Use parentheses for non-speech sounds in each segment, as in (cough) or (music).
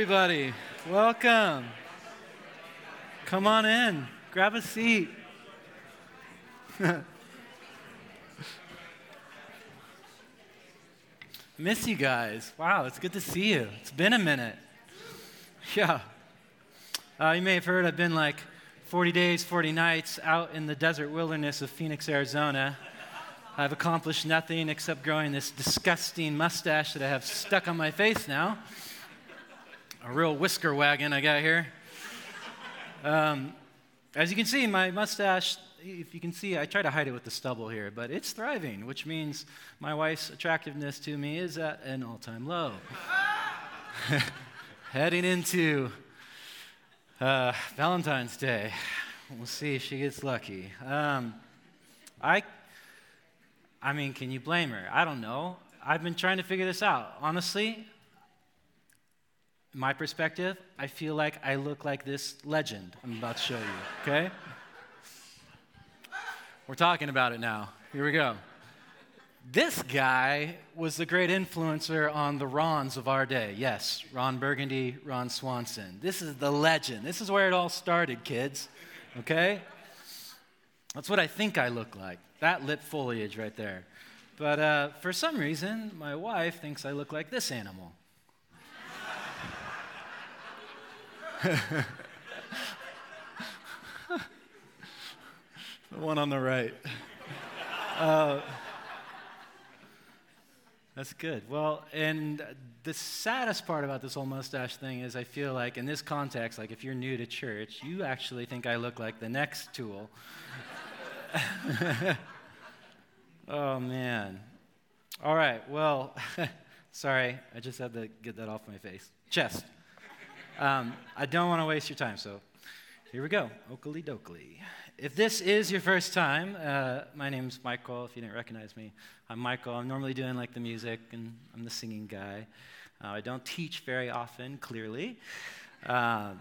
Everybody, welcome. Come on in, grab a seat. (laughs) Miss you guys. Wow, it's good to see you. It's been a minute. Yeah. Uh, you may have heard I've been like 40 days, 40 nights out in the desert wilderness of Phoenix, Arizona. I've accomplished nothing except growing this disgusting mustache that I have stuck on my face now. A real whisker wagon I got here. Um, as you can see, my mustache, if you can see, I try to hide it with the stubble here, but it's thriving, which means my wife's attractiveness to me is at an all time low. (laughs) Heading into uh, Valentine's Day. We'll see if she gets lucky. Um, I, I mean, can you blame her? I don't know. I've been trying to figure this out. Honestly, my perspective, I feel like I look like this legend I'm about to show you, okay? We're talking about it now. Here we go. This guy was the great influencer on the Rons of our day. Yes, Ron Burgundy, Ron Swanson. This is the legend. This is where it all started, kids, okay? That's what I think I look like. That lip foliage right there. But uh, for some reason, my wife thinks I look like this animal. (laughs) the one on the right. Uh, that's good. Well, and the saddest part about this whole mustache thing is I feel like in this context, like if you're new to church, you actually think I look like the next tool. (laughs) oh, man. All right, well, (laughs) sorry, I just had to get that off my face. Chest. Um, I don't want to waste your time, so here we go. Oakley dokley. If this is your first time, uh, my name's Michael. If you didn't recognize me, I'm Michael. I'm normally doing like the music, and I'm the singing guy. Uh, I don't teach very often, clearly. Uh,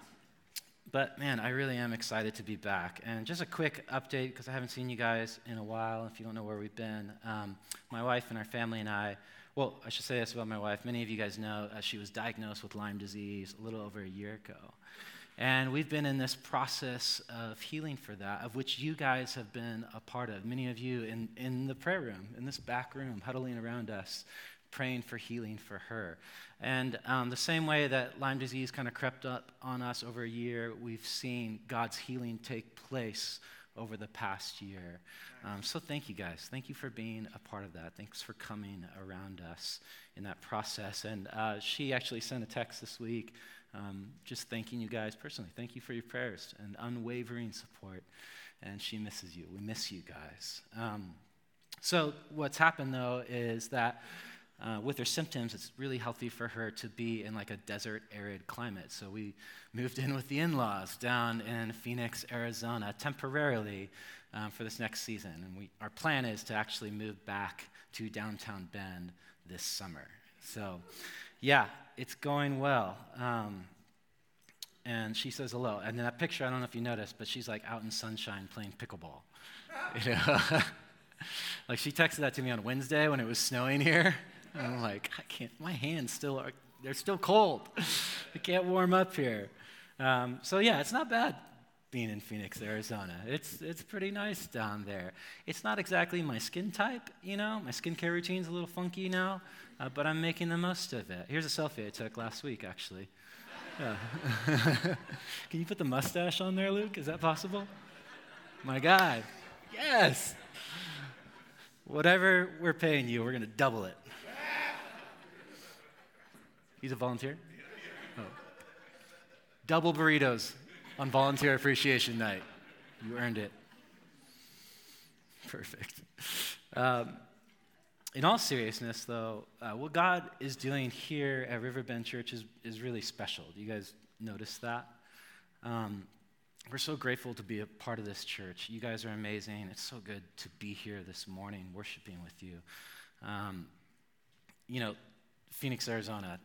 but man, I really am excited to be back. And just a quick update, because I haven't seen you guys in a while, if you don't know where we've been. Um, my wife and our family and I well, I should say this about my wife. Many of you guys know uh, she was diagnosed with Lyme disease a little over a year ago. And we've been in this process of healing for that, of which you guys have been a part of. Many of you in, in the prayer room, in this back room, huddling around us, praying for healing for her. And um, the same way that Lyme disease kind of crept up on us over a year, we've seen God's healing take place over the past year. Um, so thank you guys. Thank you for being a part of that. Thanks for coming around us in that process. And uh, she actually sent a text this week um, just thanking you guys personally. Thank you for your prayers and unwavering support. And she misses you. We miss you guys. Um, so what's happened though is that uh, with her symptoms, it's really healthy for her to be in like a desert, arid climate. So we moved in with the in laws down in Phoenix, Arizona, temporarily um, for this next season. And we, our plan is to actually move back to downtown Bend this summer. So, yeah, it's going well. Um, and she says hello. And in that picture, I don't know if you noticed, but she's like out in sunshine playing pickleball. (laughs) You know? (laughs) like she texted that to me on Wednesday when it was snowing here. (laughs) I'm like, I can't, my hands still are, they're still cold. I can't warm up here. Um, so yeah, it's not bad being in Phoenix, Arizona. It's, it's pretty nice down there. It's not exactly my skin type, you know. My skincare routine's a little funky now, uh, but I'm making the most of it. Here's a selfie I took last week, actually. Yeah. (laughs) Can you put the mustache on there, Luke? Is that possible? My guy. Yes. Whatever we're paying you, we're going to double it. He's a volunteer? Oh. Double burritos on Volunteer Appreciation Night. You earned it. Perfect. Um, in all seriousness, though, uh, what God is doing here at Riverbend Church is, is really special. Do you guys notice that? Um, we're so grateful to be a part of this church. You guys are amazing. It's so good to be here this morning worshiping with you. Um, you know, Phoenix, Arizona,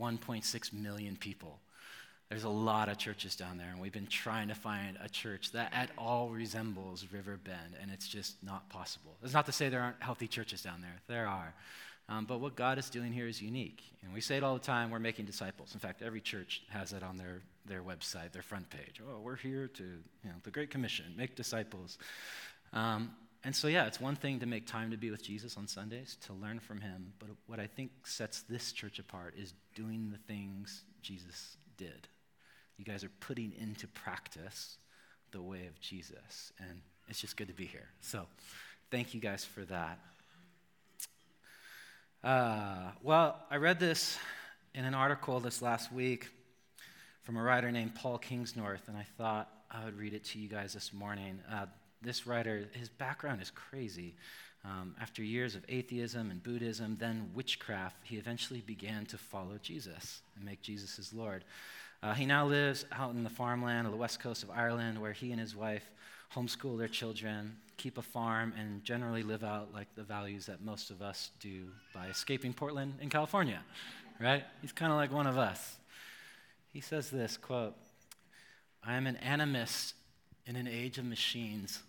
1.6 million people. There's a lot of churches down there, and we've been trying to find a church that at all resembles River Bend, and it's just not possible. It's not to say there aren't healthy churches down there, there are. Um, but what God is doing here is unique. And we say it all the time we're making disciples. In fact, every church has it on their, their website, their front page. Oh, we're here to, you know, the Great Commission, make disciples. Um, and so, yeah, it's one thing to make time to be with Jesus on Sundays, to learn from him. But what I think sets this church apart is doing the things Jesus did. You guys are putting into practice the way of Jesus. And it's just good to be here. So, thank you guys for that. Uh, well, I read this in an article this last week from a writer named Paul Kingsnorth, and I thought I would read it to you guys this morning. Uh, this writer, his background is crazy. Um, after years of atheism and Buddhism, then witchcraft, he eventually began to follow Jesus and make Jesus his Lord. Uh, he now lives out in the farmland of the west coast of Ireland, where he and his wife homeschool their children, keep a farm, and generally live out like the values that most of us do by escaping Portland in California, right? He's kind of like one of us. He says this quote, I am an animist in an age of machines,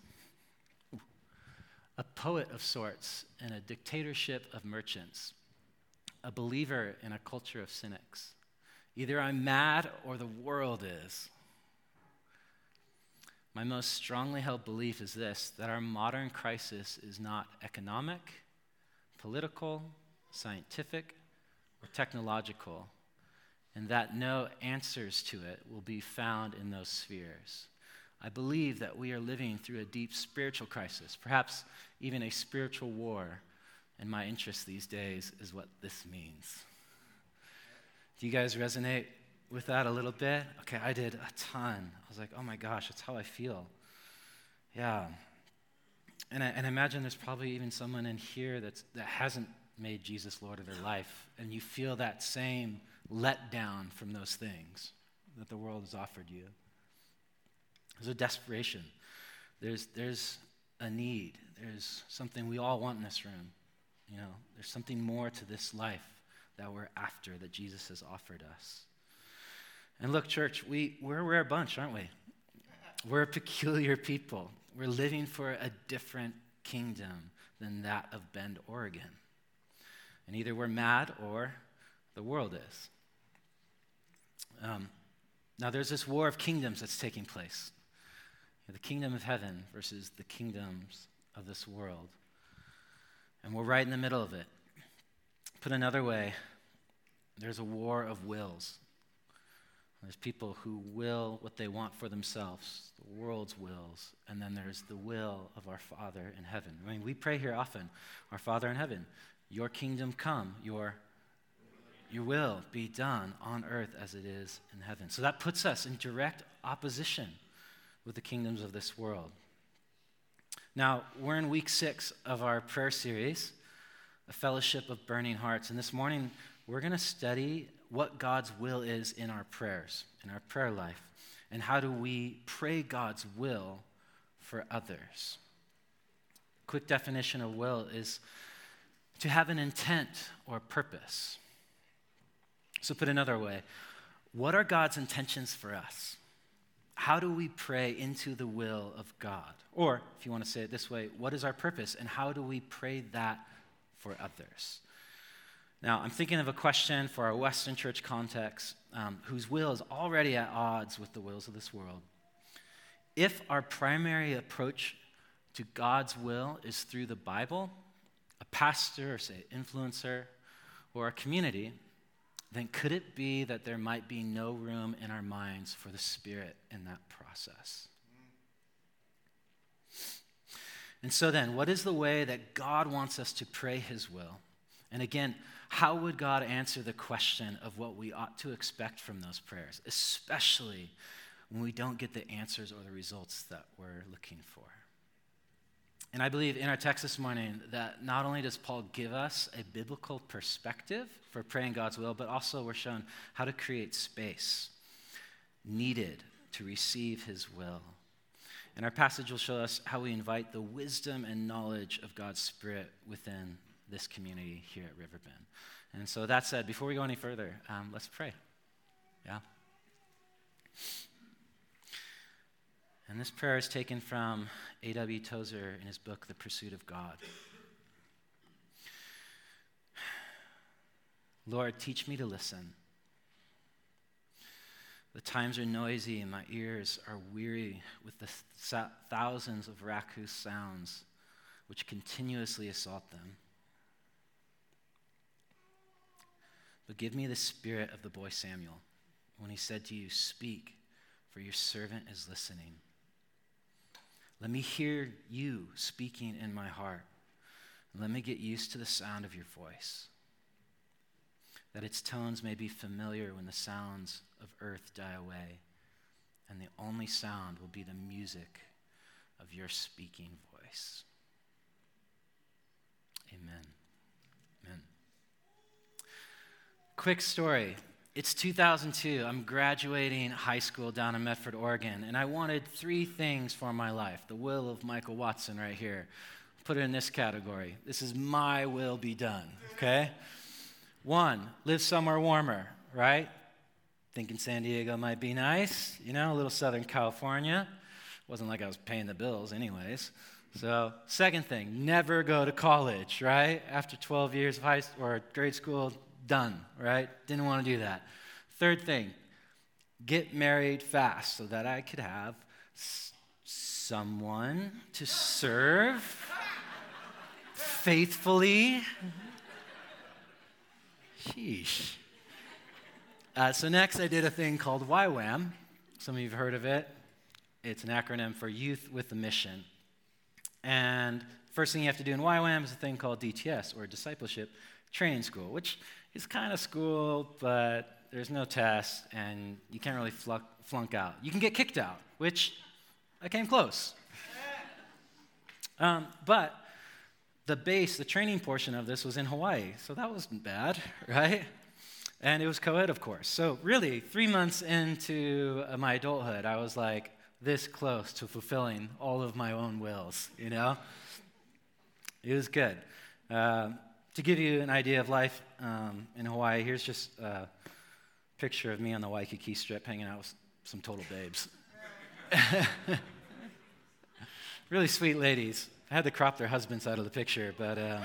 a poet of sorts in a dictatorship of merchants, a believer in a culture of cynics. Either I'm mad or the world is. My most strongly held belief is this that our modern crisis is not economic, political, scientific, or technological, and that no answers to it will be found in those spheres. I believe that we are living through a deep spiritual crisis, perhaps even a spiritual war, and my interest these days is what this means. Do you guys resonate with that a little bit? Okay, I did a ton. I was like, oh my gosh, that's how I feel. Yeah. And I, and I imagine there's probably even someone in here that's, that hasn't made Jesus Lord of their life, and you feel that same letdown from those things that the world has offered you. There's a desperation. There's, there's a need. There's something we all want in this room. You know, there's something more to this life that we're after that Jesus has offered us. And look, church, we, we're a rare bunch, aren't we? We're a peculiar people. We're living for a different kingdom than that of Bend, Oregon. And either we're mad or the world is. Um, now, there's this war of kingdoms that's taking place the kingdom of heaven versus the kingdoms of this world. And we're right in the middle of it. Put another way, there's a war of wills. There's people who will what they want for themselves, the world's wills, and then there's the will of our Father in heaven. I mean, we pray here often, our Father in heaven, your kingdom come, your your will be done on earth as it is in heaven. So that puts us in direct opposition with the kingdoms of this world. Now, we're in week six of our prayer series, A Fellowship of Burning Hearts. And this morning, we're going to study what God's will is in our prayers, in our prayer life, and how do we pray God's will for others. Quick definition of will is to have an intent or purpose. So, put another way, what are God's intentions for us? How do we pray into the will of God? Or, if you want to say it this way, what is our purpose and how do we pray that for others? Now, I'm thinking of a question for our Western church context um, whose will is already at odds with the wills of this world. If our primary approach to God's will is through the Bible, a pastor or, say, influencer, or a community, then could it be that there might be no room in our minds for the Spirit in that process? And so, then, what is the way that God wants us to pray His will? And again, how would God answer the question of what we ought to expect from those prayers, especially when we don't get the answers or the results that we're looking for? And I believe in our text this morning that not only does Paul give us a biblical perspective for praying God's will, but also we're shown how to create space needed to receive his will. And our passage will show us how we invite the wisdom and knowledge of God's Spirit within this community here at Riverbend. And so, that said, before we go any further, um, let's pray. Yeah? And this prayer is taken from A.W. Tozer in his book, The Pursuit of God. Lord, teach me to listen. The times are noisy and my ears are weary with the th- thousands of raucous sounds which continuously assault them. But give me the spirit of the boy Samuel when he said to you, Speak, for your servant is listening. Let me hear you speaking in my heart. Let me get used to the sound of your voice, that its tones may be familiar when the sounds of earth die away, and the only sound will be the music of your speaking voice. Amen. Amen. Quick story. It's 2002. I'm graduating high school down in Medford, Oregon, and I wanted three things for my life. The will of Michael Watson, right here. Put it in this category. This is my will be done, okay? One, live somewhere warmer, right? Thinking San Diego might be nice, you know, a little Southern California. Wasn't like I was paying the bills, anyways. So, second thing, never go to college, right? After 12 years of high or grade school, done, right? Didn't want to do that. Third thing, get married fast so that I could have s- someone to serve faithfully. Sheesh. Uh, so, next, I did a thing called YWAM. Some of you have heard of it. It's an acronym for Youth with a Mission. And first thing you have to do in YWAM is a thing called DTS, or Discipleship Training School, which is kind of school, but there's no test, and you can't really flunk, flunk out. You can get kicked out, which I came close. Um, but the base, the training portion of this was in Hawaii, so that wasn't bad, (laughs) right? And it was co ed, of course. So, really, three months into my adulthood, I was like this close to fulfilling all of my own wills, you know? It was good. Uh, to give you an idea of life um, in Hawaii, here's just a picture of me on the Waikiki Strip hanging out with some total babes. (laughs) really sweet ladies. I had to crop their husbands out of the picture, but um,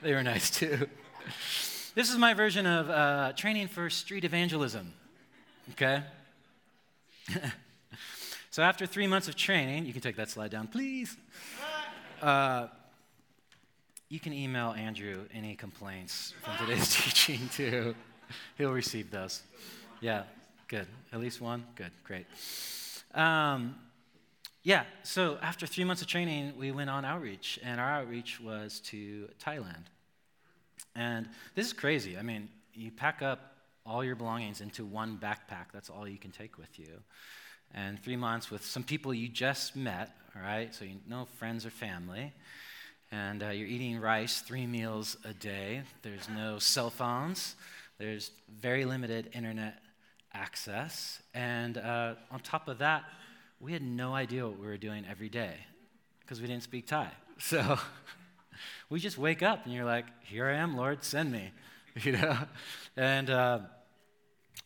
they were nice too. (laughs) this is my version of uh, training for street evangelism. Okay? (laughs) so after three months of training, you can take that slide down, please. Uh, you can email Andrew any complaints from today's (laughs) teaching, too. He'll receive those. Yeah, good. At least one? Good, great. Um, yeah, so after three months of training, we went on outreach, and our outreach was to Thailand. And this is crazy. I mean, you pack up all your belongings into one backpack, that's all you can take with you. And three months with some people you just met, all right? So you know friends or family and uh, you're eating rice three meals a day. There's no cell phones, there's very limited internet access. And uh, on top of that, we had no idea what we were doing every day because we didn't speak Thai. (laughs) So we just wake up and you're like, Here I am, Lord, send me. (laughs) You know? And uh,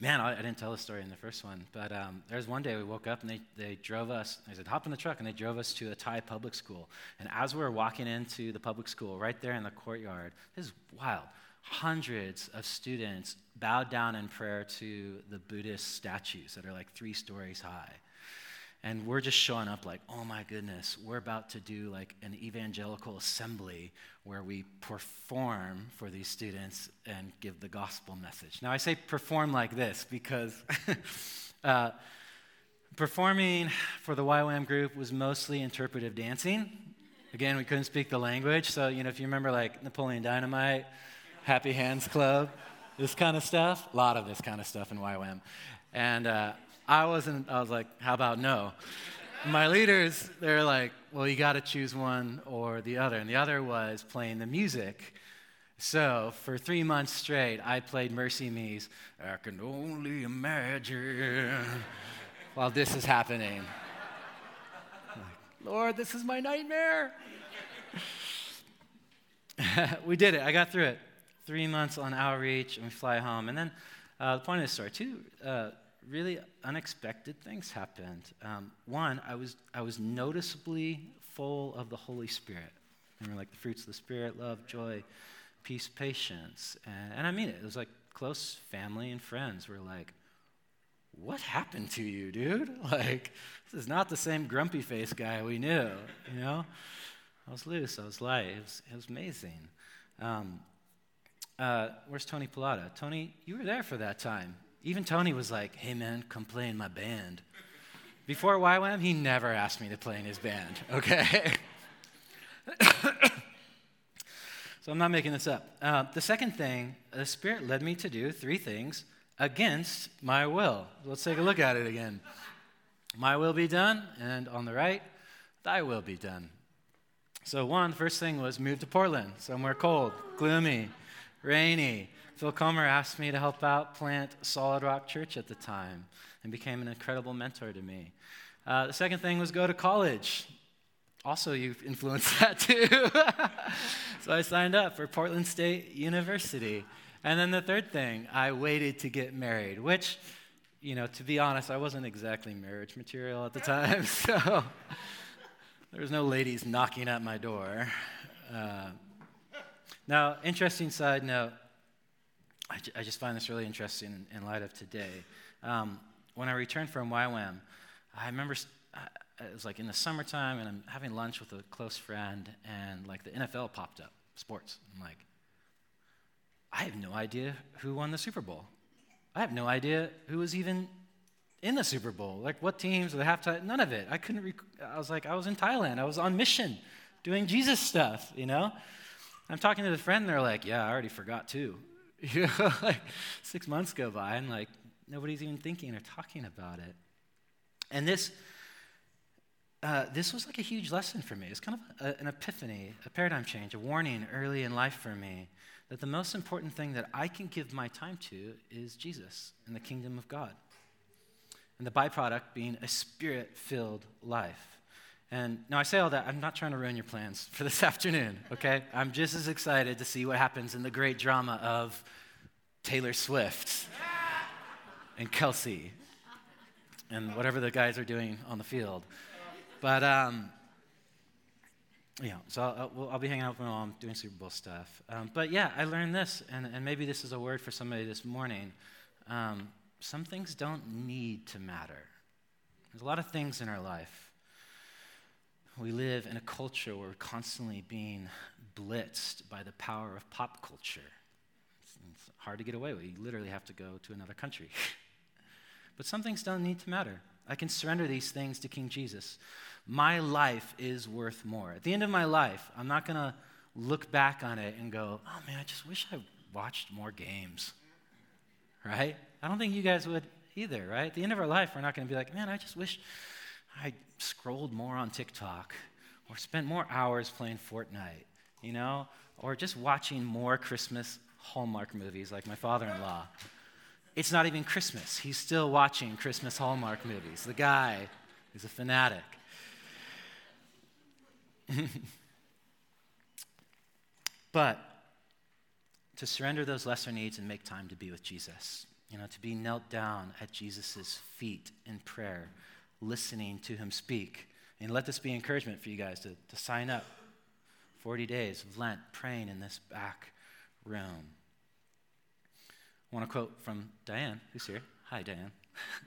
man, I, I, didn't tell the story in the first one, but um, there was one day we woke up and they, they drove us, they said, hop in the truck, and they drove us to a Thai public school. And as we were walking into the public school, right there in the courtyard, this is wild. Hundreds of students bowed down in prayer to the Buddhist statues that are like three stories high. And we're just showing up like, oh my goodness, we're about to do like an evangelical assembly where we perform for these students and give the gospel message. Now, I say perform like this because (laughs) uh, performing for the YWAM group was mostly interpretive dancing. Again, we couldn't speak the language. So, you know, if you remember like Napoleon Dynamite, Happy Hands Club, this kind of stuff, a lot of this kind of stuff in YWAM. And uh, I wasn't, I was like, how about no? My leaders, they're like, well, you got to choose one or the other. And the other was playing the music. So for three months straight, I played Mercy Me's I Can Only Imagine while this is happening. Lord, this is my nightmare. (laughs) we did it. I got through it. Three months on outreach, and we fly home. And then uh, the point of the story, two, uh, really unexpected things happened. Um, one, I was, I was noticeably full of the Holy Spirit. Remember, like the fruits of the Spirit love, joy, peace, patience. And, and I mean it. It was like close family and friends were like, What happened to you, dude? (laughs) Like, this is not the same grumpy face guy we knew, you know? I was loose, I was light. It was, it was amazing. Um, uh, where's Tony Pilata? Tony, you were there for that time. Even Tony was like, hey man, come play in my band. Before YWAM, he never asked me to play in his band, (laughs) okay? (coughs) so I'm not making this up. Uh, the second thing, the Spirit led me to do three things against my will. Let's take a look at it again. My will be done, and on the right, thy will be done. So, one, first thing was move to Portland, somewhere cold, gloomy, rainy. Phil Comer asked me to help out plant Solid Rock Church at the time and became an incredible mentor to me. Uh, the second thing was go to college. Also, you've influenced (laughs) that too. (laughs) so I signed up for Portland State University. And then the third thing, I waited to get married, which, you know, to be honest, I wasn't exactly marriage material at the time. (laughs) So there was no ladies knocking at my door. Uh, now, interesting side note, I, I just find this really interesting in, light of today. Um, when I returned from YWAM, I remember st- it was like in the summertime, and I'm having lunch with a close friend, and like the NFL popped up, sports. I'm like, I have no idea who won the Super Bowl. I have no idea who was even in the Super Bowl. Like what teams, the halftime, none of it. I couldn't, rec- I was like, I was in Thailand. I was on mission doing Jesus stuff, you know? I'm talking to the friend, and they're like, yeah, I already forgot too. (laughs) You know, like six months go by, and like nobody's even thinking or talking about it. And this, uh, this was like a huge lesson for me. It's kind of a, an epiphany, a paradigm change, a warning early in life for me that the most important thing that I can give my time to is Jesus and the kingdom of God and the byproduct being a spirit filled life. And now I say all that, I'm not trying to ruin your plans for this (laughs) afternoon, okay? I'm just as excited to see what happens in the great drama of Taylor Swift and Kelce and whatever the guys are doing on the field. But, um, yeah, so I'll, I'll, be hanging out with my mom doing Super Bowl stuff. Um, but yeah, I learned this, and, and maybe this is a word for somebody this morning. Um, some things don't need to matter. There's a lot of things in our life. We live in a culture where we're constantly being blitzed by the power of pop culture. It's, it's hard to get away with. You literally have to go to another country. (laughs) but some things don't need to matter. I can surrender these things to King Jesus. My life is worth more. At the end of my life, I'm not going to look back on it and go, oh man, I just wish I watched more games. Right? I don't think you guys would either, right? At the end of our life, we're not going to be like, man, I just wish I scrolled more on TikTok or spent more hours playing Fortnite, you know, or just watching more Christmas Hallmark movies like my father in law. It's not even Christmas. He's still watching Christmas Hallmark movies. The guy is a fanatic. (laughs) but to surrender those lesser needs and make time to be with Jesus you know, to be knelt down at Jesus' feet in prayer, listening to him speak. And let this be encouragement for you guys to, to sign up 40 days of Lent praying in this back room. I want to quote from Diane, who's here. Hi, Diane.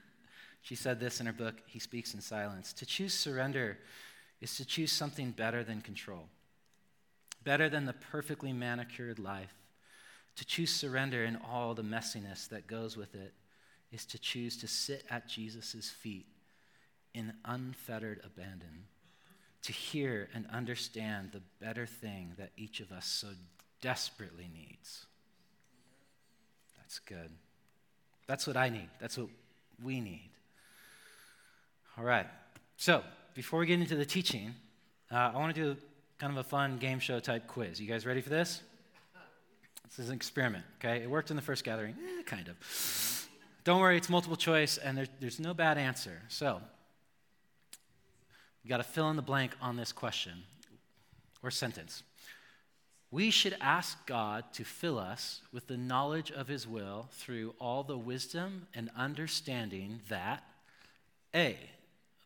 (laughs) she said this in her book, He Speaks in Silence. To choose surrender is to choose something better than control, better than the perfectly manicured life to choose surrender in all the messiness that goes with it is to choose to sit at Jesus' feet in unfettered abandon, to hear and understand the better thing that each of us so desperately needs. That's good. That's what I need. That's what we need. All right. So, before we get into the teaching, uh, I want to do kind of a fun game show type quiz. You guys ready for this? This is an experiment, okay? It worked in the first gathering, eh, kind of. Don't worry, it's multiple choice, and there, there's no bad answer. So, you got to fill in the blank on this question or sentence. We should ask God to fill us with the knowledge of His will through all the wisdom and understanding that A,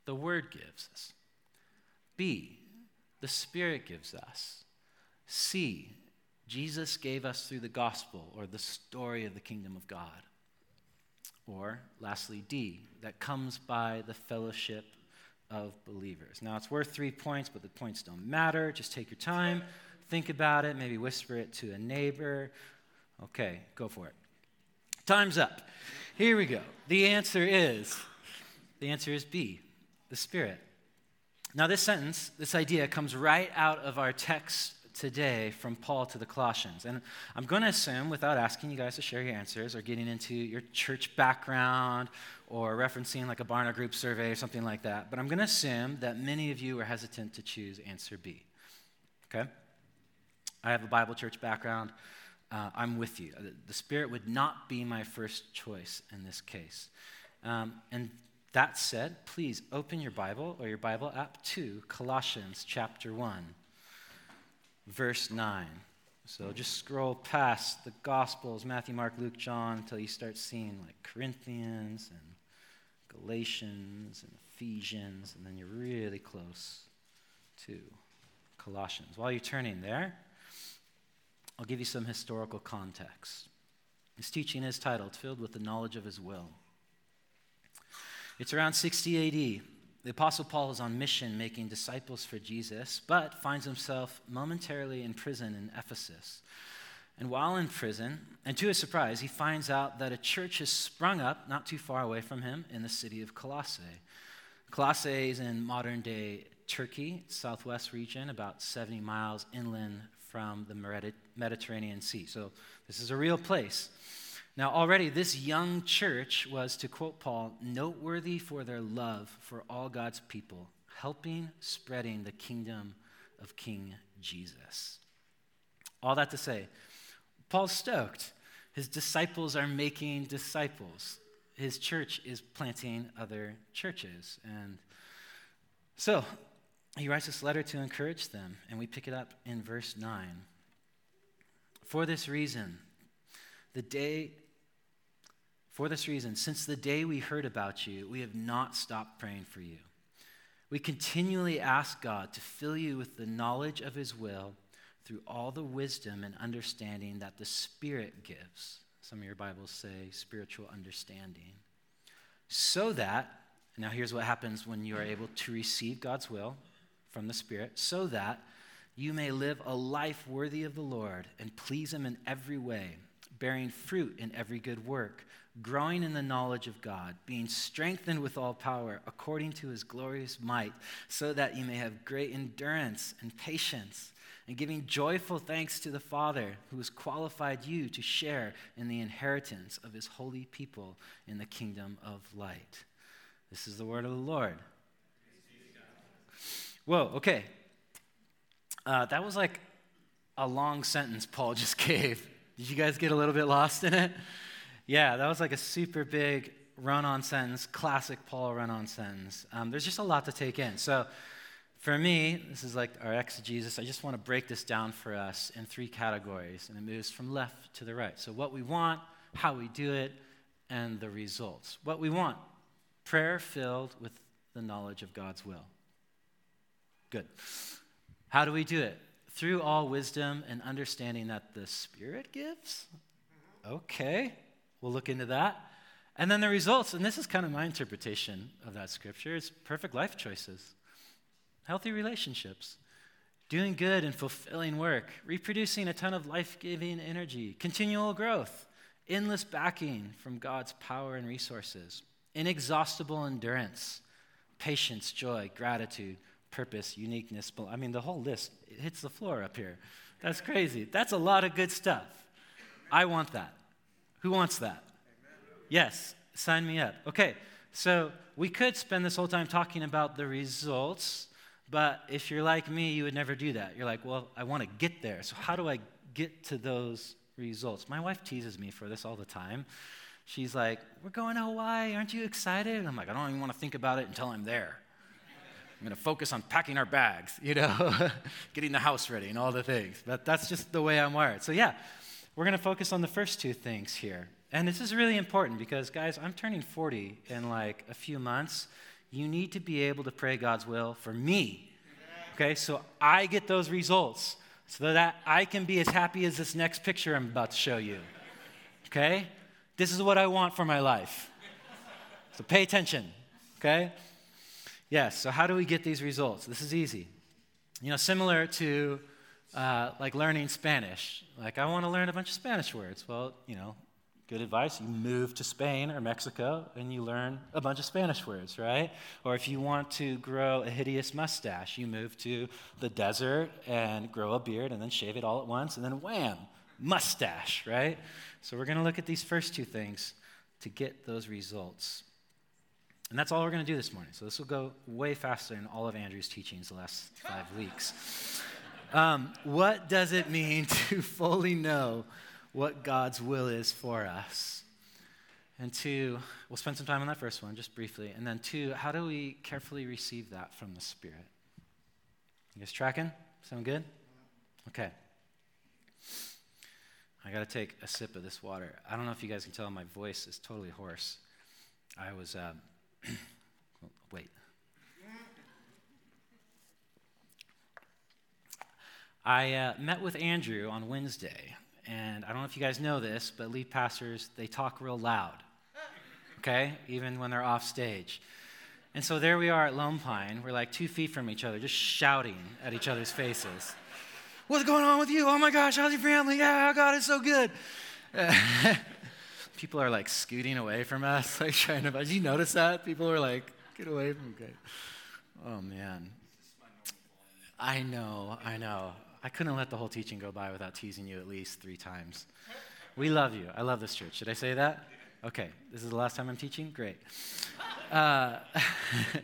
the Word gives us, B, the Spirit gives us, C, Jesus gave us through the gospel or the story of the kingdom of God. Or, lastly, D, that comes by the fellowship of believers. Now, it's worth three points, but the points don't matter. Just take your time, think about it, maybe whisper it to a neighbor. Okay, go for it. Time's up. Here we go. The answer is the answer is B, the Spirit. Now, this sentence, this idea comes right out of our text today from Paul to the Colossians. And I'm going to assume, without asking you guys to share your answers or getting into your church background or referencing like a Barna Group survey or something like that, but I'm going to assume that many of you are hesitant to choose answer B. Okay? I have a Bible church background. Uh, I'm with you. The Spirit would not be my first choice in this case. Um, and that said, please open your Bible or your Bible app to Colossians chapter 1 verse 9. So just scroll past the Gospels, Matthew, Mark, Luke, John, until you start seeing like Corinthians and Galatians and Ephesians, and then you're really close to Colossians. While you're turning there, I'll give you some historical context. His teaching is titled Filled with the Knowledge of His Will. It's around 60 AD. The Apostle Paul is on mission making disciples for Jesus, but finds himself momentarily in prison in Ephesus. And while in prison, and to his surprise, he finds out that a church has sprung up not too far away from him in the city of Colossae. Colossae is in modern day Turkey, southwest region, about 70 miles inland from the Mediterranean Sea. So this is a real place. Now, already this young church was, to quote Paul, noteworthy for their love for all God's people, helping spreading the kingdom of King Jesus. All that to say, Paul's stoked. His disciples are making disciples. His church is planting other churches. And so he writes this letter to encourage them, and we pick it up in verse 9. For this reason, the day for this reason, since the day we heard about you, we have not stopped praying for you. We continually ask God to fill you with the knowledge of His will through all the wisdom and understanding that the Spirit gives. Some of your Bibles say spiritual understanding. So that, now here's what happens when you are able to receive God's will from the Spirit, so that you may live a life worthy of the Lord and please Him in every way, bearing fruit in every good work growing in the knowledge of God, being strengthened with all power according to his glorious might, so that you may have great endurance and patience, and giving joyful thanks to the Father who has qualified you to share in the inheritance of his holy people in the kingdom of light. This is the word of the Lord. Whoa, okay. Uh, that was like a long sentence Paul just (laughs) gave. Did you guys get a little bit lost in it? Yeah, that was like a super big run on sentence, classic Paul run on sentence. Um, there's just a lot to take in. So, for me, this is like our exegesis. I just want to break this down for us in three categories, and it moves from left to the right. So, what we want, how we do it, and the results. What we want prayer filled with the knowledge of God's will. Good. How do we do it? Through all wisdom and understanding that the Spirit gives? Okay. We'll look into that. And then the results, and this is kind of my interpretation of that scripture, is perfect life choices, healthy relationships, doing good and fulfilling work, reproducing a ton of life giving energy, continual growth, endless backing from God's power and resources, inexhaustible endurance, patience, joy, gratitude, purpose, uniqueness. I mean, the whole list hits the floor up here. That's crazy. That's a lot of good stuff. I want that. Who wants that? Yes, sign me up. Okay, so we could spend this whole time talking about the results, but if you're like me, you would never do that. You're like, well, I want to get there. So, how do I get to those results? My wife teases me for this all the time. She's like, We're going to Hawaii. Aren't you excited? And I'm like, I don't even want to think about it until I'm there. I'm going to focus on packing our bags, you know, (laughs) getting the house ready and all the things. But that's just the way I'm wired. So, yeah, we're going to focus on the first two things here. And this is really important because, guys, I'm turning 40 in like a few months. You need to be able to pray God's will for me. Okay, so I get those results. so that I can be as happy as this next picture I'm about to show you. Okay? This is what I want for my life. So pay attention. Okay? Yes, so how do we get these results? This is easy. You know, similar to uh, like learning Spanish. Like, I want to learn a bunch of Spanish words. Well, you know, good advice. You move to Spain or Mexico and you learn a bunch of Spanish words, right? Or if you want to grow a hideous mustache, you move to the desert and grow a beard and then shave it all at once and then wham, mustache, right? So we're going to look at these first two things to get those results. And that's all we're going to do this morning. So this will go way faster than all of Andrew's teachings the last five weeks. Um, what does it mean (laughs) to fully know what God's will is for us? And two, we'll spend some time on that first one, just briefly. And then two, how do we carefully receive that from the Spirit? You guys tracking? Sound good? Okay. I got to take a sip of this water. I don't know if you guys can tell my voice is totally hoarse. I was, uh, wait. I uh, met with Andrew on Wednesday, and I don't know if you guys know this, but lead pastors, they talk real loud, okay? Even when they're off stage. And so there we are at Lone Pine. We're like two feet from each other, just shouting at each other's faces. What's going on with you? Oh my gosh, how's your family? Yeah, God, is so good. (laughs) people are like scooting away from us, (laughs) like trying to. Did you notice that? People are like, get away from me. Oh man. I know, I know. I couldn't let the whole teaching go by without teasing you at least three times. We love you. I love this church. Should I say that? Okay. This is the last time I'm teaching? Great. Uh,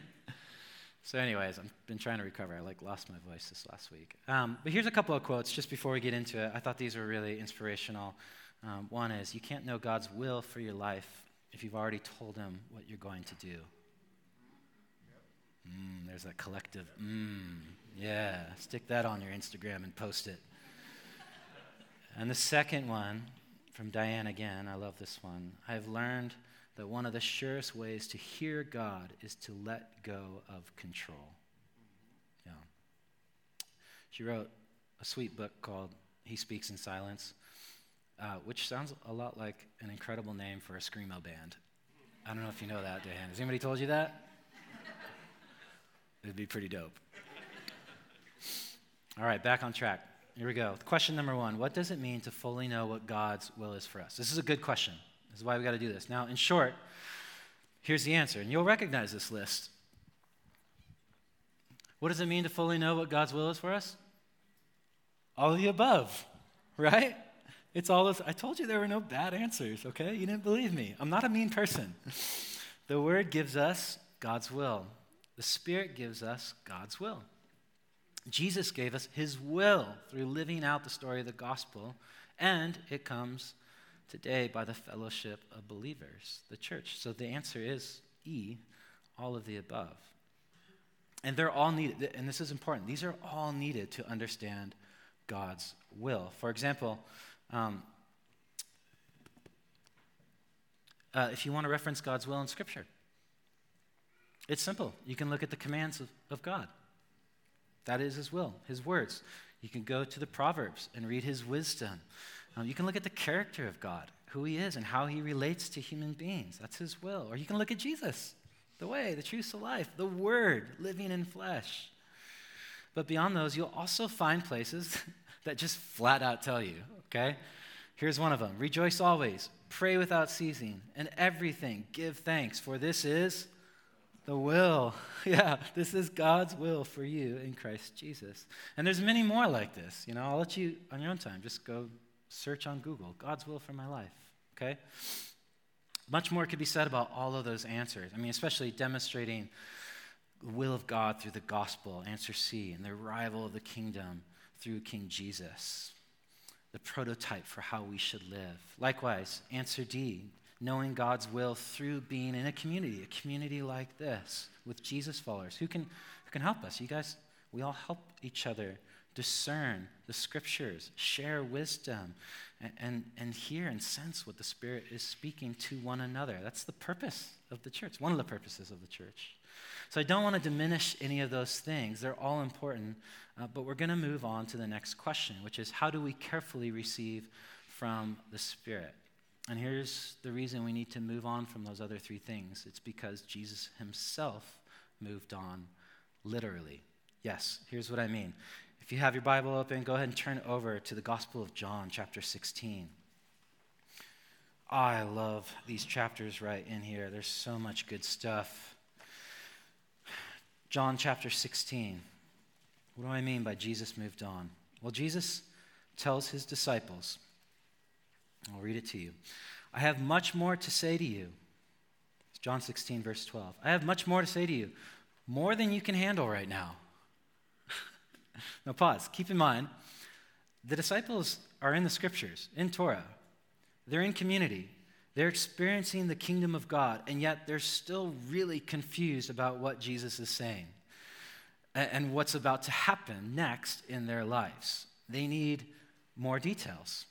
(laughs) so, anyways, I've been trying to recover. I like lost my voice this last week. Um, but here's a couple of quotes just before we get into it. I thought these were really inspirational. Um, one is, You can't know God's will for your life if you've already told him what you're going to do. Mm, there's that collective, mm, yeah, stick that on your Instagram and post it. and the second one from Diane again, I love this one. I've learned that one of the surest ways to hear God is to let go of control. Yeah. She wrote a sweet book called He Speaks in Silence, uh, which sounds a lot like an incredible name for a Screamo band. I don't know if you know that, Dan. Has anybody told you that? It'd be pretty dope. All right, back on track. Here we go. Question number one What does it mean to fully know what God's will is for us? This is a good question. This is why we got to do this. Now, in short, here's the answer, and you'll recognize this list. What does it mean to fully know what God's will is for us? All of the above, (laughs) right? It's all this. I told you there were no bad answers, okay? You didn't believe me. I'm not a mean person. (laughs) The Word gives us God's will, the Spirit gives us God's will. Jesus gave us his will through living out the story of the gospel, and it comes today by the fellowship of believers, the church. So the answer is E, all of the above. And they're all needed, and this is important. These are all needed to understand God's will. For example, um, uh, if you want to reference God's will in Scripture, it's simple. You can look at the commands of, of God. That is His will, His words. You can go to the Proverbs and read His wisdom. Um, you can look at the character of God, who He is, and how He relates to human beings. That's His will. Or you can look at Jesus, the way, the truth of life, the Word living in flesh. But beyond those, you'll also find places (laughs) that just flat out tell you, okay? Here's one of them Rejoice always, pray without ceasing, and everything give thanks, for this is the will. (laughs) Yeah, this is God's will for you in Christ Jesus. And there's many more like this. You know, I'll let you on your own time just go search on Google God's will for my life. Okay? Much more could be said about all of those answers. I mean, especially demonstrating the will of God through the gospel, answer C, and the arrival of the kingdom through King Jesus, the prototype for how we should live. Likewise, answer D, knowing God's will through being in a community, a community like this with Jesus followers. Who can, who can help us? You guys, we all help each other discern the scriptures, share wisdom, and, and, and hear and sense what the Spirit is speaking to one another. That's the purpose of the church, one of the purposes of the church. So I don't want to diminish any of those things. They're all important. Uh, but we're going to move on to the next question, which is how do we carefully receive from the Spirit? And here's the reason we need to move on from those other three things it's because Jesus himself moved on literally. Yes, here's what I mean. If you have your Bible open, go ahead and turn over to the Gospel of John, chapter 16. I love these chapters right in here. There's so much good stuff. John chapter 16. What do I mean by Jesus moved on? Well, Jesus tells his disciples, I'll read it to you. I have much more to say to you. It's John 16, verse 12. I have much more to say to you, more than you can handle right now. (laughs) now, pause. Keep in mind, the disciples are in the scriptures, in Torah. They're in community. They're experiencing the kingdom of God, and yet they're still really confused about what Jesus is saying and what's about to happen next in their lives. They need more details.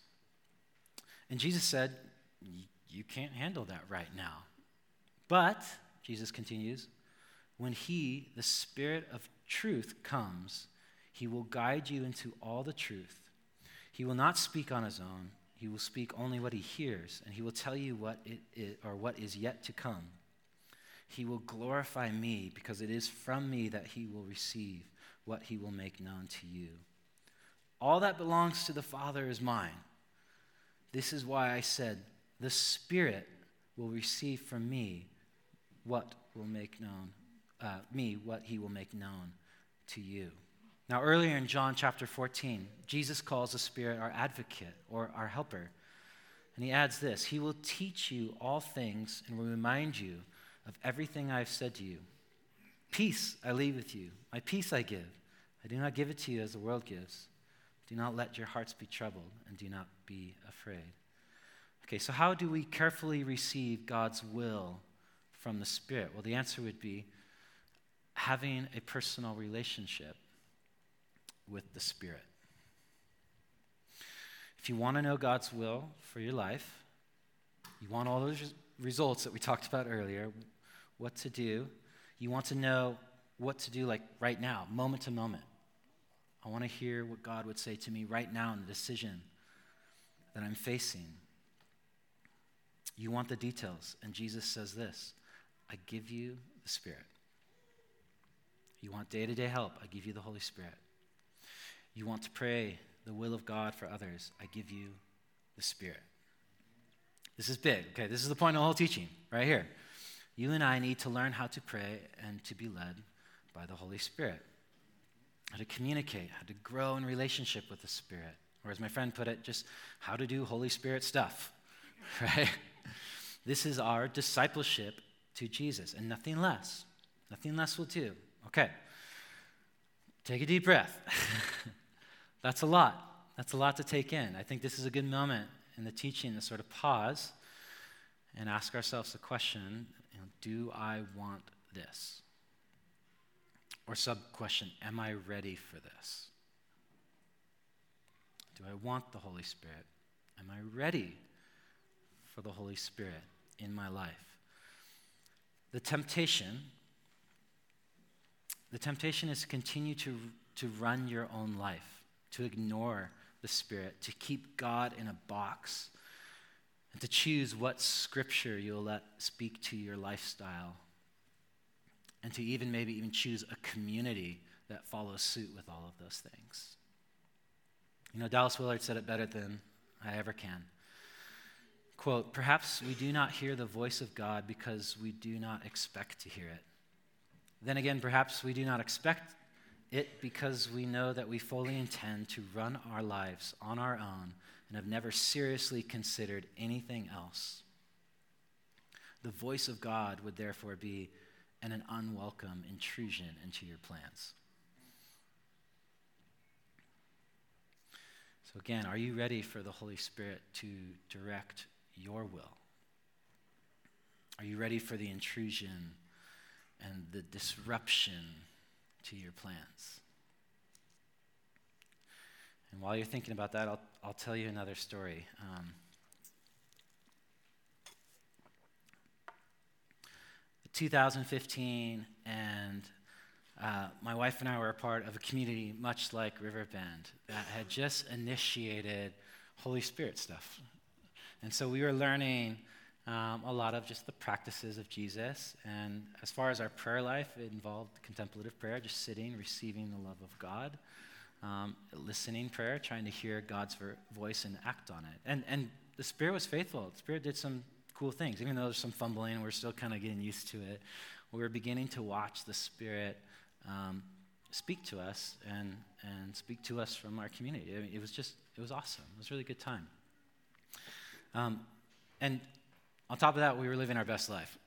And Jesus said, You can't handle that right now. But, Jesus continues, when He, the Spirit of truth, comes, He will guide you into all the truth. He will not speak on His own, He will speak only what He hears, and He will tell you what it is, or what is yet to come. He will glorify me because it is from me that He will receive what He will make known to you. All that belongs to the Father is mine. This is why I said, The Spirit will receive from me what will make known, uh, me what he will make known to you. Now, earlier in John chapter 14, Jesus calls the Spirit our advocate or our helper. And he adds this He will teach you all things and will remind you of everything I've said to you. Peace I leave with you, my peace I give. I do not give it to you as the world gives. Do not let your hearts be troubled, and do not be afraid. Okay, so how do we carefully receive God's will from the Spirit? Well, the answer would be having a personal relationship with the Spirit. If you want to know God's will for your life, you want all those results that we talked about earlier, what to do, you want to know what to do like right now, moment to moment. I want to hear what God would say to me right now in the decision that I'm facing. You want the details, and Jesus says this I give you the Spirit. You want day to day help, I give you the Holy Spirit. You want to pray the will of God for others, I give you the Spirit. This is big, okay? This is the point of the whole teaching, right here. You and I need to learn how to pray and to be led by the Holy Spirit how to communicate, how to grow in relationship with the Spirit. Or as my friend put it, just how to do Holy Spirit stuff, (laughs) right? This is our discipleship to Jesus and nothing less. Nothing less will do. Okay. Take a deep breath. (laughs) That's a lot. That's a lot to take in. I think this is a good moment in the teaching to sort of pause and ask ourselves the question you know, do I want this? Or sub question Am I ready for this? Do I want the Holy Spirit? Am I ready for the Holy Spirit in my life? The temptation, the temptation is to continue to, to run your own life, to ignore the Spirit, to keep God in a box, and to choose what scripture you'll let speak to your lifestyle and to even maybe even choose a community that follows suit with all of those things. You know, Dallas Willard said it better than I ever can. Quote, perhaps we do not hear the voice of God because we do not expect to hear it. Then again, perhaps we do not expect it because we know that we fully intend to run our lives on our own and have never seriously considered anything else. The voice of God would therefore be and an unwelcome intrusion into your plans. So, again, are you ready for the Holy Spirit to direct your will? Are you ready for the intrusion and the disruption to your plans? And while you're thinking about that, I'll, I'll tell you another story. Um, 2015, and uh, my wife and I were a part of a community much like Riverbend that had just initiated Holy Spirit stuff. And so we were learning um, a lot of just the practices of Jesus. And as far as our prayer life, it involved contemplative prayer, just sitting, receiving the love of God, um, listening prayer, trying to hear God's voice and act on it. And, and the Spirit was faithful. The Spirit did some cool things. Even though there's some fumbling, we're still kind of getting used to it. We are beginning to watch the Spirit um, speak to us and, and speak to us from our community. I mean, it was just, it was awesome. It was a really good time. Um, and on top of that, we were living our best life.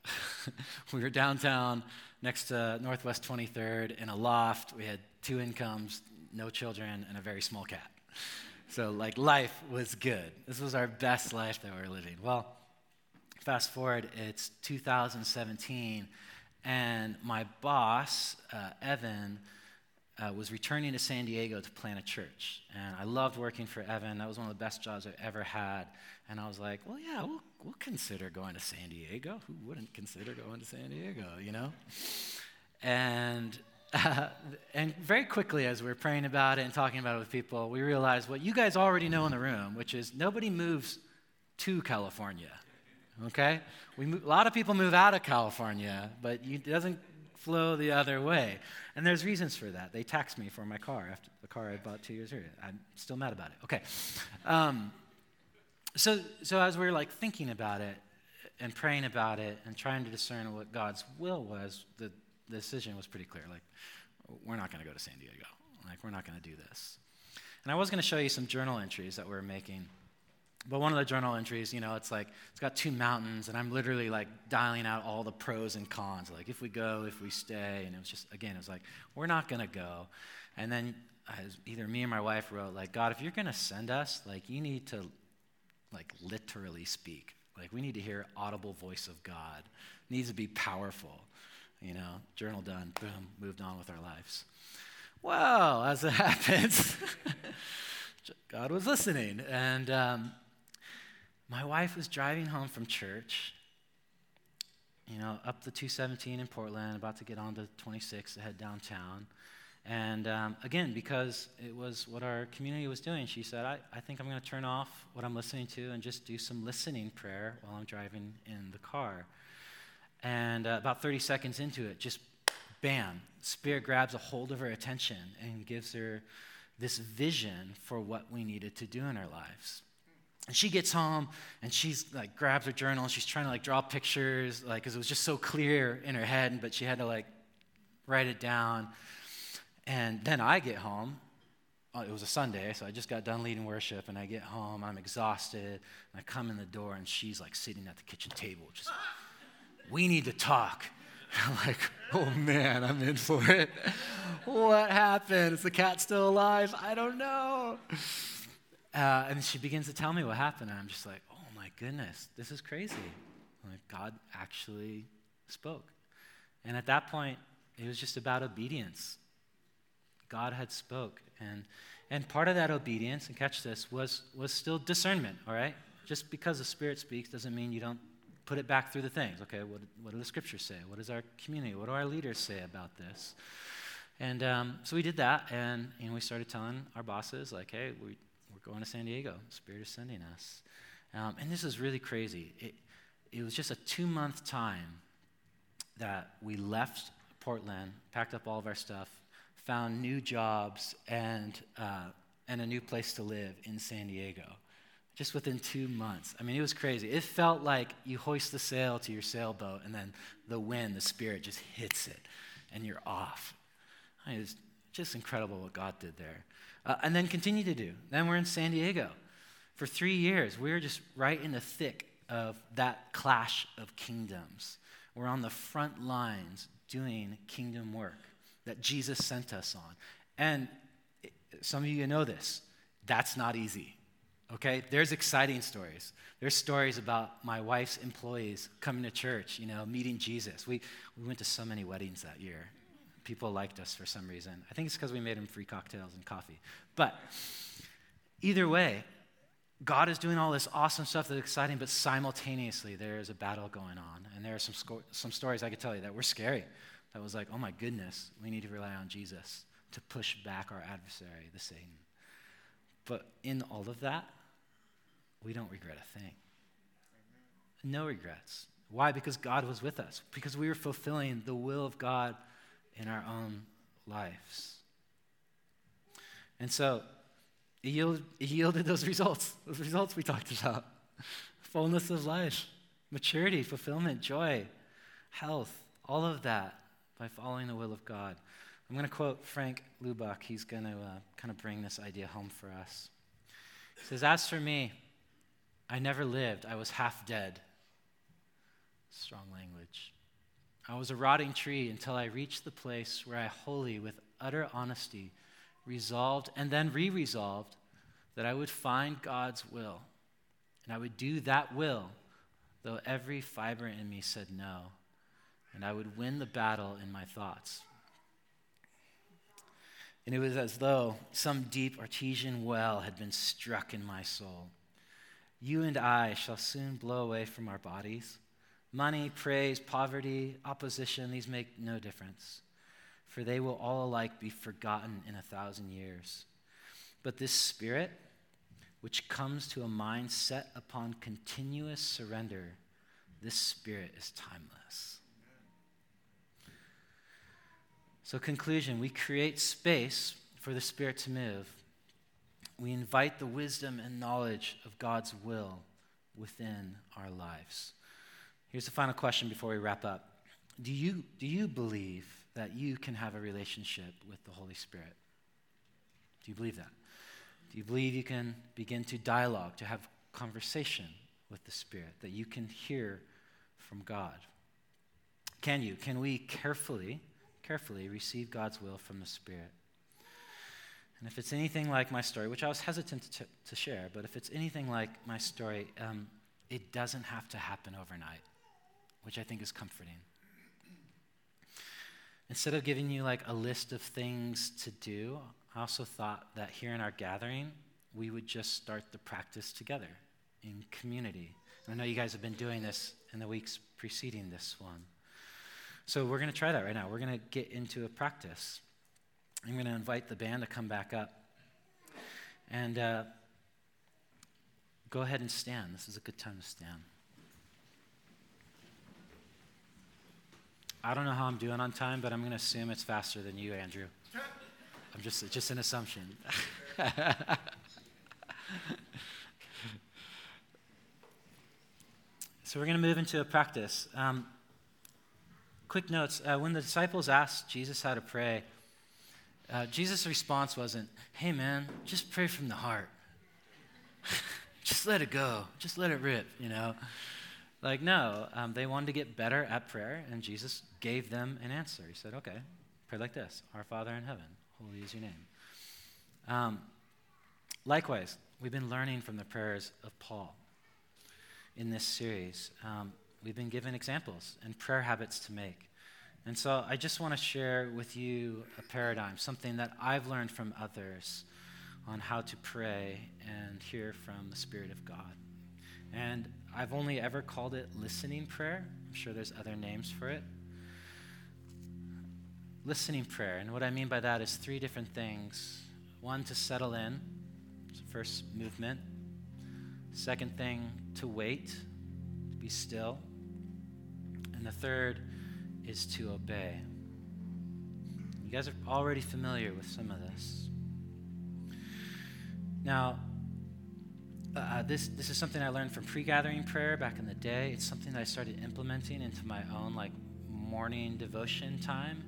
(laughs) we were downtown next to Northwest 23rd in a loft. We had two incomes, no children, and a very small cat. So, like, life was good. This was our best life that we were living. Well, Fast forward, it's 2017, and my boss, uh, Evan, uh, was returning to San Diego to plant a church. And I loved working for Evan. That was one of the best jobs I've ever had. And I was like, well, yeah, we'll, we'll consider going to San Diego. Who wouldn't consider going to San Diego, you know? And, uh, (laughs) and very quickly, as we are praying about it and talking about it with people, we realized what you guys already know in the room, which is nobody moves to California okay? We a lot of people move out of California, but it doesn't flow the other way. And there's reasons for that. They taxed me for my car after the car I bought two years earlier. I'm still mad about it. Okay. Um, so, so as we are like thinking about it and praying about it and trying to discern what God's will was, the, the decision was pretty clear. Like, we're not going to go to San Diego. Like, we're not going to do this. And I was going to show you some journal entries that we're making but one of the journal entries, you know, it's like, it's got two mountains, and I'm literally like dialing out all the pros and cons, like if we go, if we stay. And it was just, again, it was like, we're not going to go. And then either me or my wife wrote, like, God, if you're going to send us, like, you need to, like, literally speak. Like, we need to hear audible voice of God. It needs to be powerful. You know, journal done, boom, moved on with our lives. Well, as it (laughs) happens, (laughs) God was listening. And, um, my wife was driving home from church, you know, up the 217 in Portland, about to get on to 26 to head downtown. And um, again, because it was what our community was doing, she said, I, I think I'm going to turn off what I'm listening to and just do some listening prayer while I'm driving in the car. And uh, about 30 seconds into it, just bam, Spirit grabs a hold of her attention and gives her this vision for what we needed to do in our lives. And she gets home and she's like grabs her journal and she's trying to like draw pictures, like, because it was just so clear in her head, but she had to like write it down. And then I get home. It was a Sunday, so I just got done leading worship, and I get home. I'm exhausted. I come in the door, and she's like sitting at the kitchen table, just, we need to talk. (laughs) I'm like, oh man, I'm in for it. (laughs) what happened? Is the cat still alive? I don't know. Uh, and she begins to tell me what happened, and I'm just like, oh my goodness, this is crazy. Like, God actually spoke. And at that point, it was just about obedience. God had spoke. And, and part of that obedience, and catch this, was, was still discernment, all right? Just because the Spirit speaks doesn't mean you don't put it back through the things. Okay, what, what do the scriptures say? What does our community, what do our leaders say about this? And um, so we did that, and know, we started telling our bosses, like, hey, we, we're going to San Diego. Spirit is sending us. Um, and this is really crazy. It, it was just a two month time that we left Portland, packed up all of our stuff, found new jobs, and, uh, and a new place to live in San Diego. Just within two months. I mean, it was crazy. It felt like you hoist the sail to your sailboat, and then the wind, the spirit just hits it, and you're off. I mean, it was just incredible what God did there uh, and then continue to do. Then we're in San Diego. For three years, we were just right in the thick of that clash of kingdoms. We're on the front lines doing kingdom work that Jesus sent us on. And some of you know this. That's not easy. Okay? There's exciting stories. There's stories about my wife's employees coming to church, you know, meeting Jesus. We, we went to so many weddings that year people liked us for some reason. I think it's because we made them free cocktails and coffee. But Either way, God is doing all this awesome stuff that's exciting, but simultaneously there is a battle going on. And there are some, sco- some stories I could tell you that were scary. That was like, oh my goodness, we need to rely on Jesus to push back our adversary, the Satan. But in all of that, we don't regret a thing. No regrets. Why? Because God was with us, because we were fulfilling the will of God in our own lives. And so it yielded, it yielded those results, those results we talked about fullness of life, maturity, fulfillment, joy, health, all of that by following the will of God. I'm going to quote Frank Laubach. He's going to uh, kind of bring this idea home for us. He says, As for me, I never lived, I was half dead. Strong language. I was a rotting tree until I reached the place where I wholly, with utter honesty, resolved and then re resolved that I would find God's will. And I would do that will, though every fiber in me said no. And I would win the battle in my thoughts. And it was as though some deep artesian well had been struck in my soul. You and I shall soon blow away from our bodies. Money, praise, poverty, opposition, these make no difference for they will all alike be forgotten in a thousand years. But this spirit, which comes to a mind set upon continuous surrender, this spirit is timeless. So, conclusion we create space for the Spirit to move. We invite the wisdom and knowledge of God's will within our lives. Here's the final question before we wrap up Do you, do you believe that you can have a relationship with the Holy Spirit? Do you believe that? Do you believe you can begin to dialogue, to have conversation with the Spirit, that you can hear from God? Can you? Can we carefully, carefully receive God's will from the Spirit? And if it's anything like my story, which I was hesitant to, to share, but if it's anything like my story, um, it doesn't have to happen overnight, which I think is comforting. Instead of giving you like a list of things to do, I also thought that here in our gathering, we would just start the practice together in community. And I know you guys have been doing this in the weeks preceding this one. So we're going to try that right now. We're going to get into a practice. I'm going to invite the band to come back up. And uh, go ahead and stand. This is a good time to stand. I don't know how I'm doing on time, but I'm going to assume it's faster than you, Andrew. (laughs) I'm just just an assumption. (laughs) so we're going to move into a practice. Um, quick notes: uh, when the disciples asked Jesus how to pray, uh, Jesus' response wasn't, "Hey, man, just pray from the heart. (laughs) just let it go. Just let it rip." You know. Like, no, um, they wanted to get better at prayer, and Jesus gave them an answer. He said, okay, pray like this Our Father in heaven, holy is your name. Um, likewise, we've been learning from the prayers of Paul in this series. Um, we've been given examples and prayer habits to make. And so I just want to share with you a paradigm, something that I've learned from others on how to pray and hear from the Spirit of God. And I've only ever called it listening prayer. I'm sure there's other names for it. Listening prayer. And what I mean by that is three different things one, to settle in, first movement. Second thing, to wait, to be still. And the third is to obey. You guys are already familiar with some of this. Now, uh, uh, this, this is something I learned from pre-gathering prayer back in the day. It's something that I started implementing into my own like morning devotion time.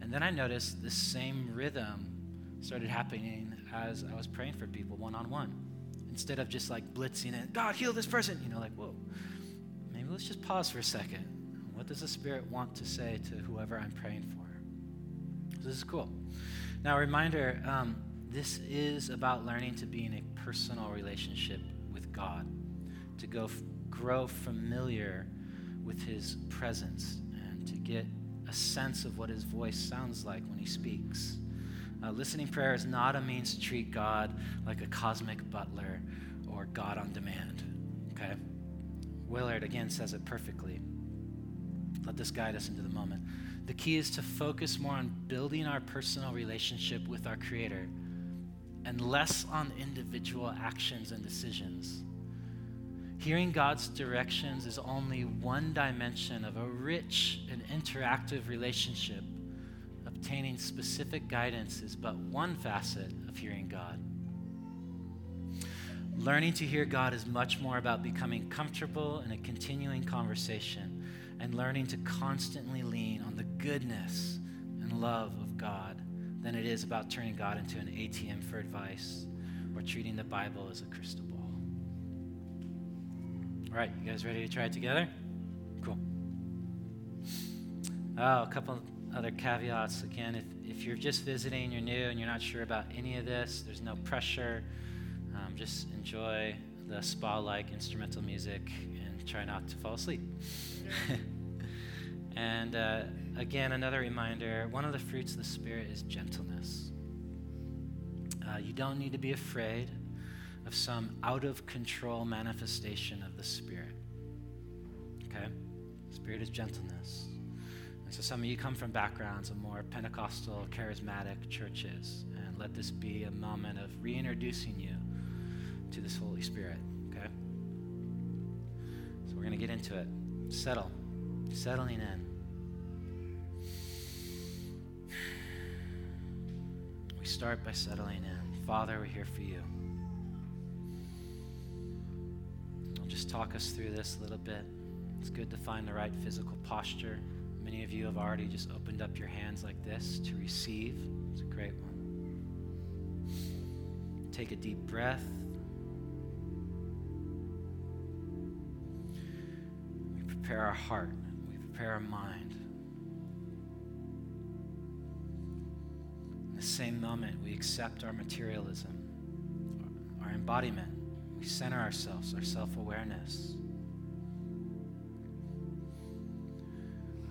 And then I noticed the same rhythm started happening as I was praying for people one on one. Instead of just like blitzing it, God, heal this person, you know, like, whoa, maybe let's just pause for a second. What does the Spirit want to say to whoever I'm praying for? So this is cool. Now, reminder um, this is about learning to be in a personal relationship with God, to go f- grow familiar with His presence, and to get a sense of what His voice sounds like when He speaks. Uh, listening prayer is not a means to treat God like a cosmic butler or God on demand. Okay? Willard again says it perfectly. Let this guide us into the moment. The key is to focus more on building our personal relationship with our Creator and less on individual actions and decisions. Hearing God's directions is only one dimension of a rich and interactive relationship. Obtaining specific guidance is but one facet of hearing God. Learning to hear God is much more about becoming comfortable in a continuing conversation and learning to constantly lean on the goodness and love of God than it is about turning God into an ATM for advice or treating the Bible as a crystal ball. All right, you guys ready to try it together? Cool. Oh, a couple other caveats. Again, if, if you're just visiting, you're new, and you're not sure about any of this, there's no pressure. Um, just enjoy the spa like instrumental music and try not to fall asleep. (laughs) and uh, again, another reminder one of the fruits of the Spirit is gentleness. Uh, you don't need to be afraid of some out of control manifestation of the Spirit. Okay? Spirit is gentleness. And so some of you come from backgrounds of more Pentecostal, charismatic churches. And let this be a moment of reintroducing you to this Holy Spirit. Okay? So we're going to get into it. Settle. Settling in. We start by settling in. Father, we're here for you. I'll just talk us through this a little bit. It's good to find the right physical posture. Many of you have already just opened up your hands like this to receive. It's a great one. Take a deep breath. Prepare our heart, we prepare our mind. In the same moment, we accept our materialism, our embodiment. We center ourselves, our self awareness.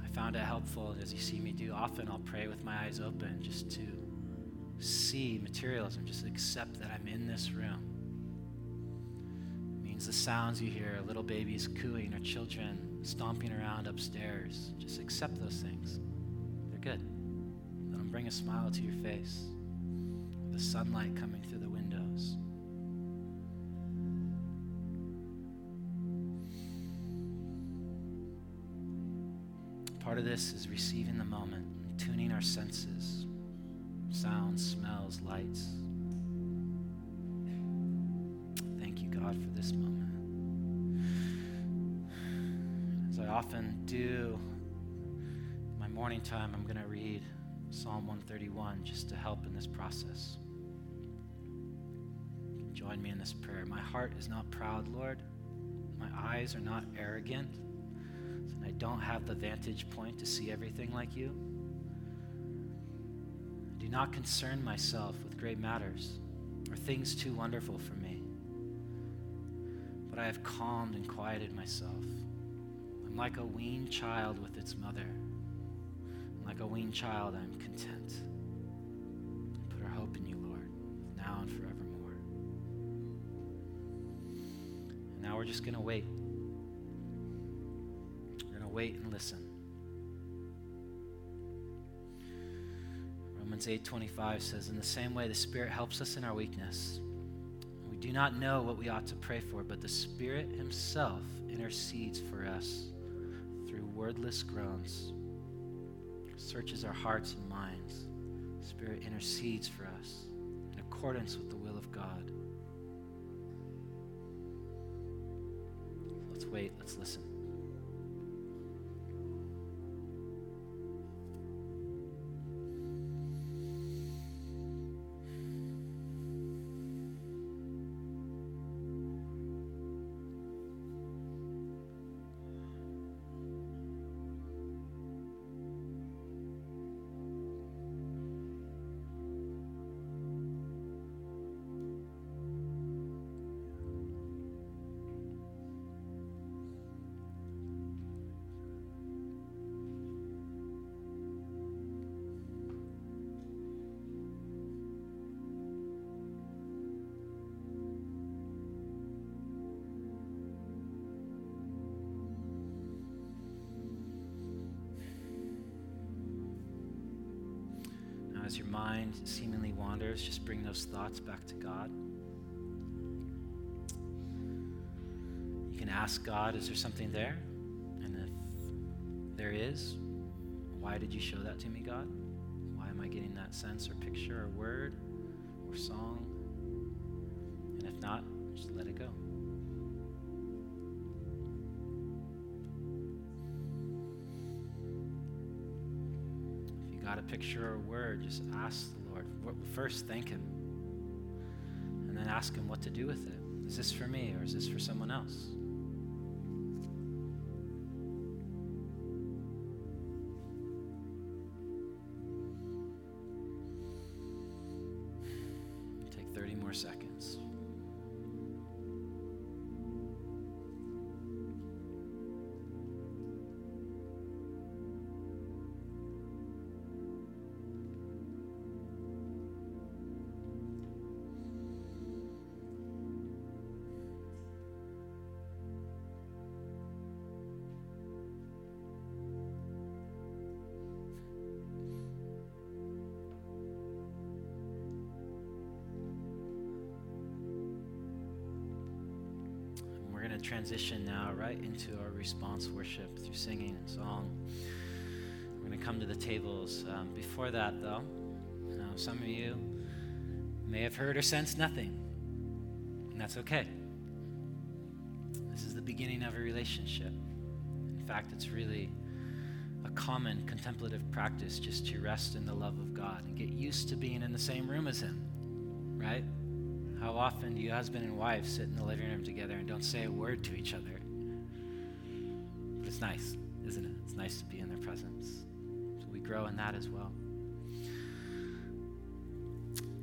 I found it helpful, as you see me do often, I'll pray with my eyes open just to see materialism, just accept that I'm in this room. It means the sounds you hear, little babies cooing or children stomping around upstairs. Just accept those things. They're good. Let them bring a smile to your face. The sunlight coming through the windows. Part of this is receiving the moment, tuning our senses sounds, smells, lights. Thank you, God, for this moment. Often do my morning time, I'm going to read Psalm 131 just to help in this process. Join me in this prayer. My heart is not proud, Lord. My eyes are not arrogant. And I don't have the vantage point to see everything like you. I do not concern myself with great matters or things too wonderful for me. But I have calmed and quieted myself. Like a weaned child with its mother. like a weaned child, I'm content. Put our hope in you, Lord, now and forevermore. And now we're just going to wait We're going to wait and listen. Romans 8:25 says in the same way the spirit helps us in our weakness. We do not know what we ought to pray for, but the spirit himself intercedes for us wordless groans. Searches our hearts and minds. Spirit intercedes for us in accordance with the will of God. Let's wait, let's listen. Mind seemingly wanders, just bring those thoughts back to God. You can ask God, is there something there? And if there is, why did you show that to me, God? Why am I getting that sense or picture or word or song? And if not, just let it go. Picture or word, just ask the Lord. First, thank Him. And then ask Him what to do with it. Is this for me or is this for someone else? Transition now right into our response worship through singing and song. We're going to come to the tables. Um, before that, though, some of you may have heard or sensed nothing, and that's okay. This is the beginning of a relationship. In fact, it's really a common contemplative practice just to rest in the love of God and get used to being in the same room as Him, right? How often do you husband and wife sit in the living room together and don't say a word to each other? But it's nice, isn't it? It's nice to be in their presence. So we grow in that as well.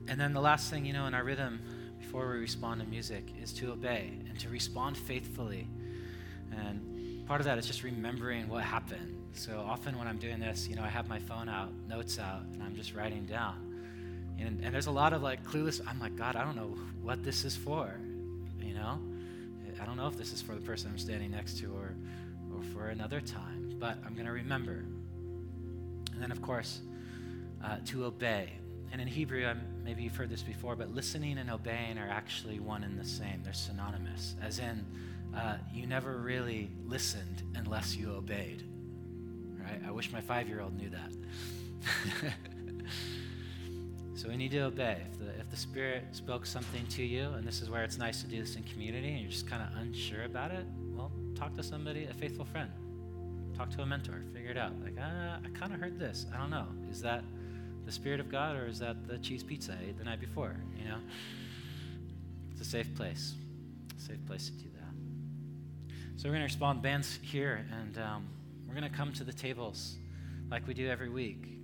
And then the last thing, you know, in our rhythm before we respond to music is to obey and to respond faithfully. And part of that is just remembering what happened. So often when I'm doing this, you know, I have my phone out, notes out, and I'm just writing down. And, and there's a lot of like clueless, I'm like, God, I don't know what this is for, you know? I don't know if this is for the person I'm standing next to or, or for another time, but I'm going to remember. And then, of course, uh, to obey. And in Hebrew, I'm, maybe you've heard this before, but listening and obeying are actually one and the same. They're synonymous, as in, uh, you never really listened unless you obeyed. Right? I wish my five year old knew that. (laughs) So we need to obey. If the, if the Spirit spoke something to you, and this is where it's nice to do this in community, and you're just kind of unsure about it, well, talk to somebody, a faithful friend. Talk to a mentor. Figure it out. Like, ah, I kind of heard this. I don't know. Is that the Spirit of God, or is that the cheese pizza I ate the night before? You know, it's a safe place. Safe place to do that. So we're going to respond. Bands here, and um, we're going to come to the tables like we do every week.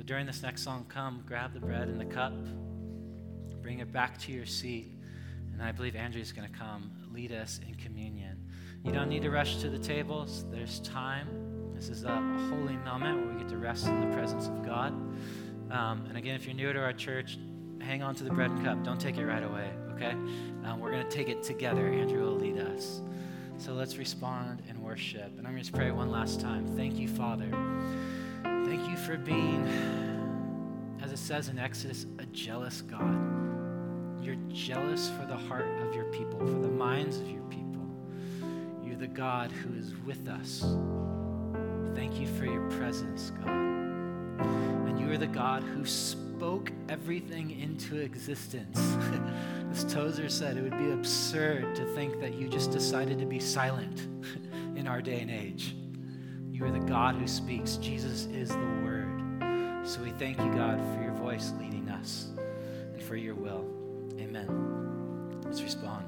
So during this next song, come, grab the bread and the cup, bring it back to your seat, and I believe Andrew's going to come lead us in communion. You don't need to rush to the tables, there's time. This is a holy moment where we get to rest in the presence of God. Um, and again, if you're new to our church, hang on to the bread and cup. Don't take it right away, okay? Um, we're going to take it together. Andrew will lead us. So let's respond and worship. And I'm going to pray one last time. Thank you, Father. Thank you for being, as it says in Exodus, a jealous God. You're jealous for the heart of your people, for the minds of your people. You're the God who is with us. Thank you for your presence, God. And you are the God who spoke everything into existence. (laughs) As Tozer said, it would be absurd to think that you just decided to be silent (laughs) in our day and age. You are the God who speaks. Jesus is the Word. So we thank you, God, for your voice leading us and for your will. Amen. Let's respond.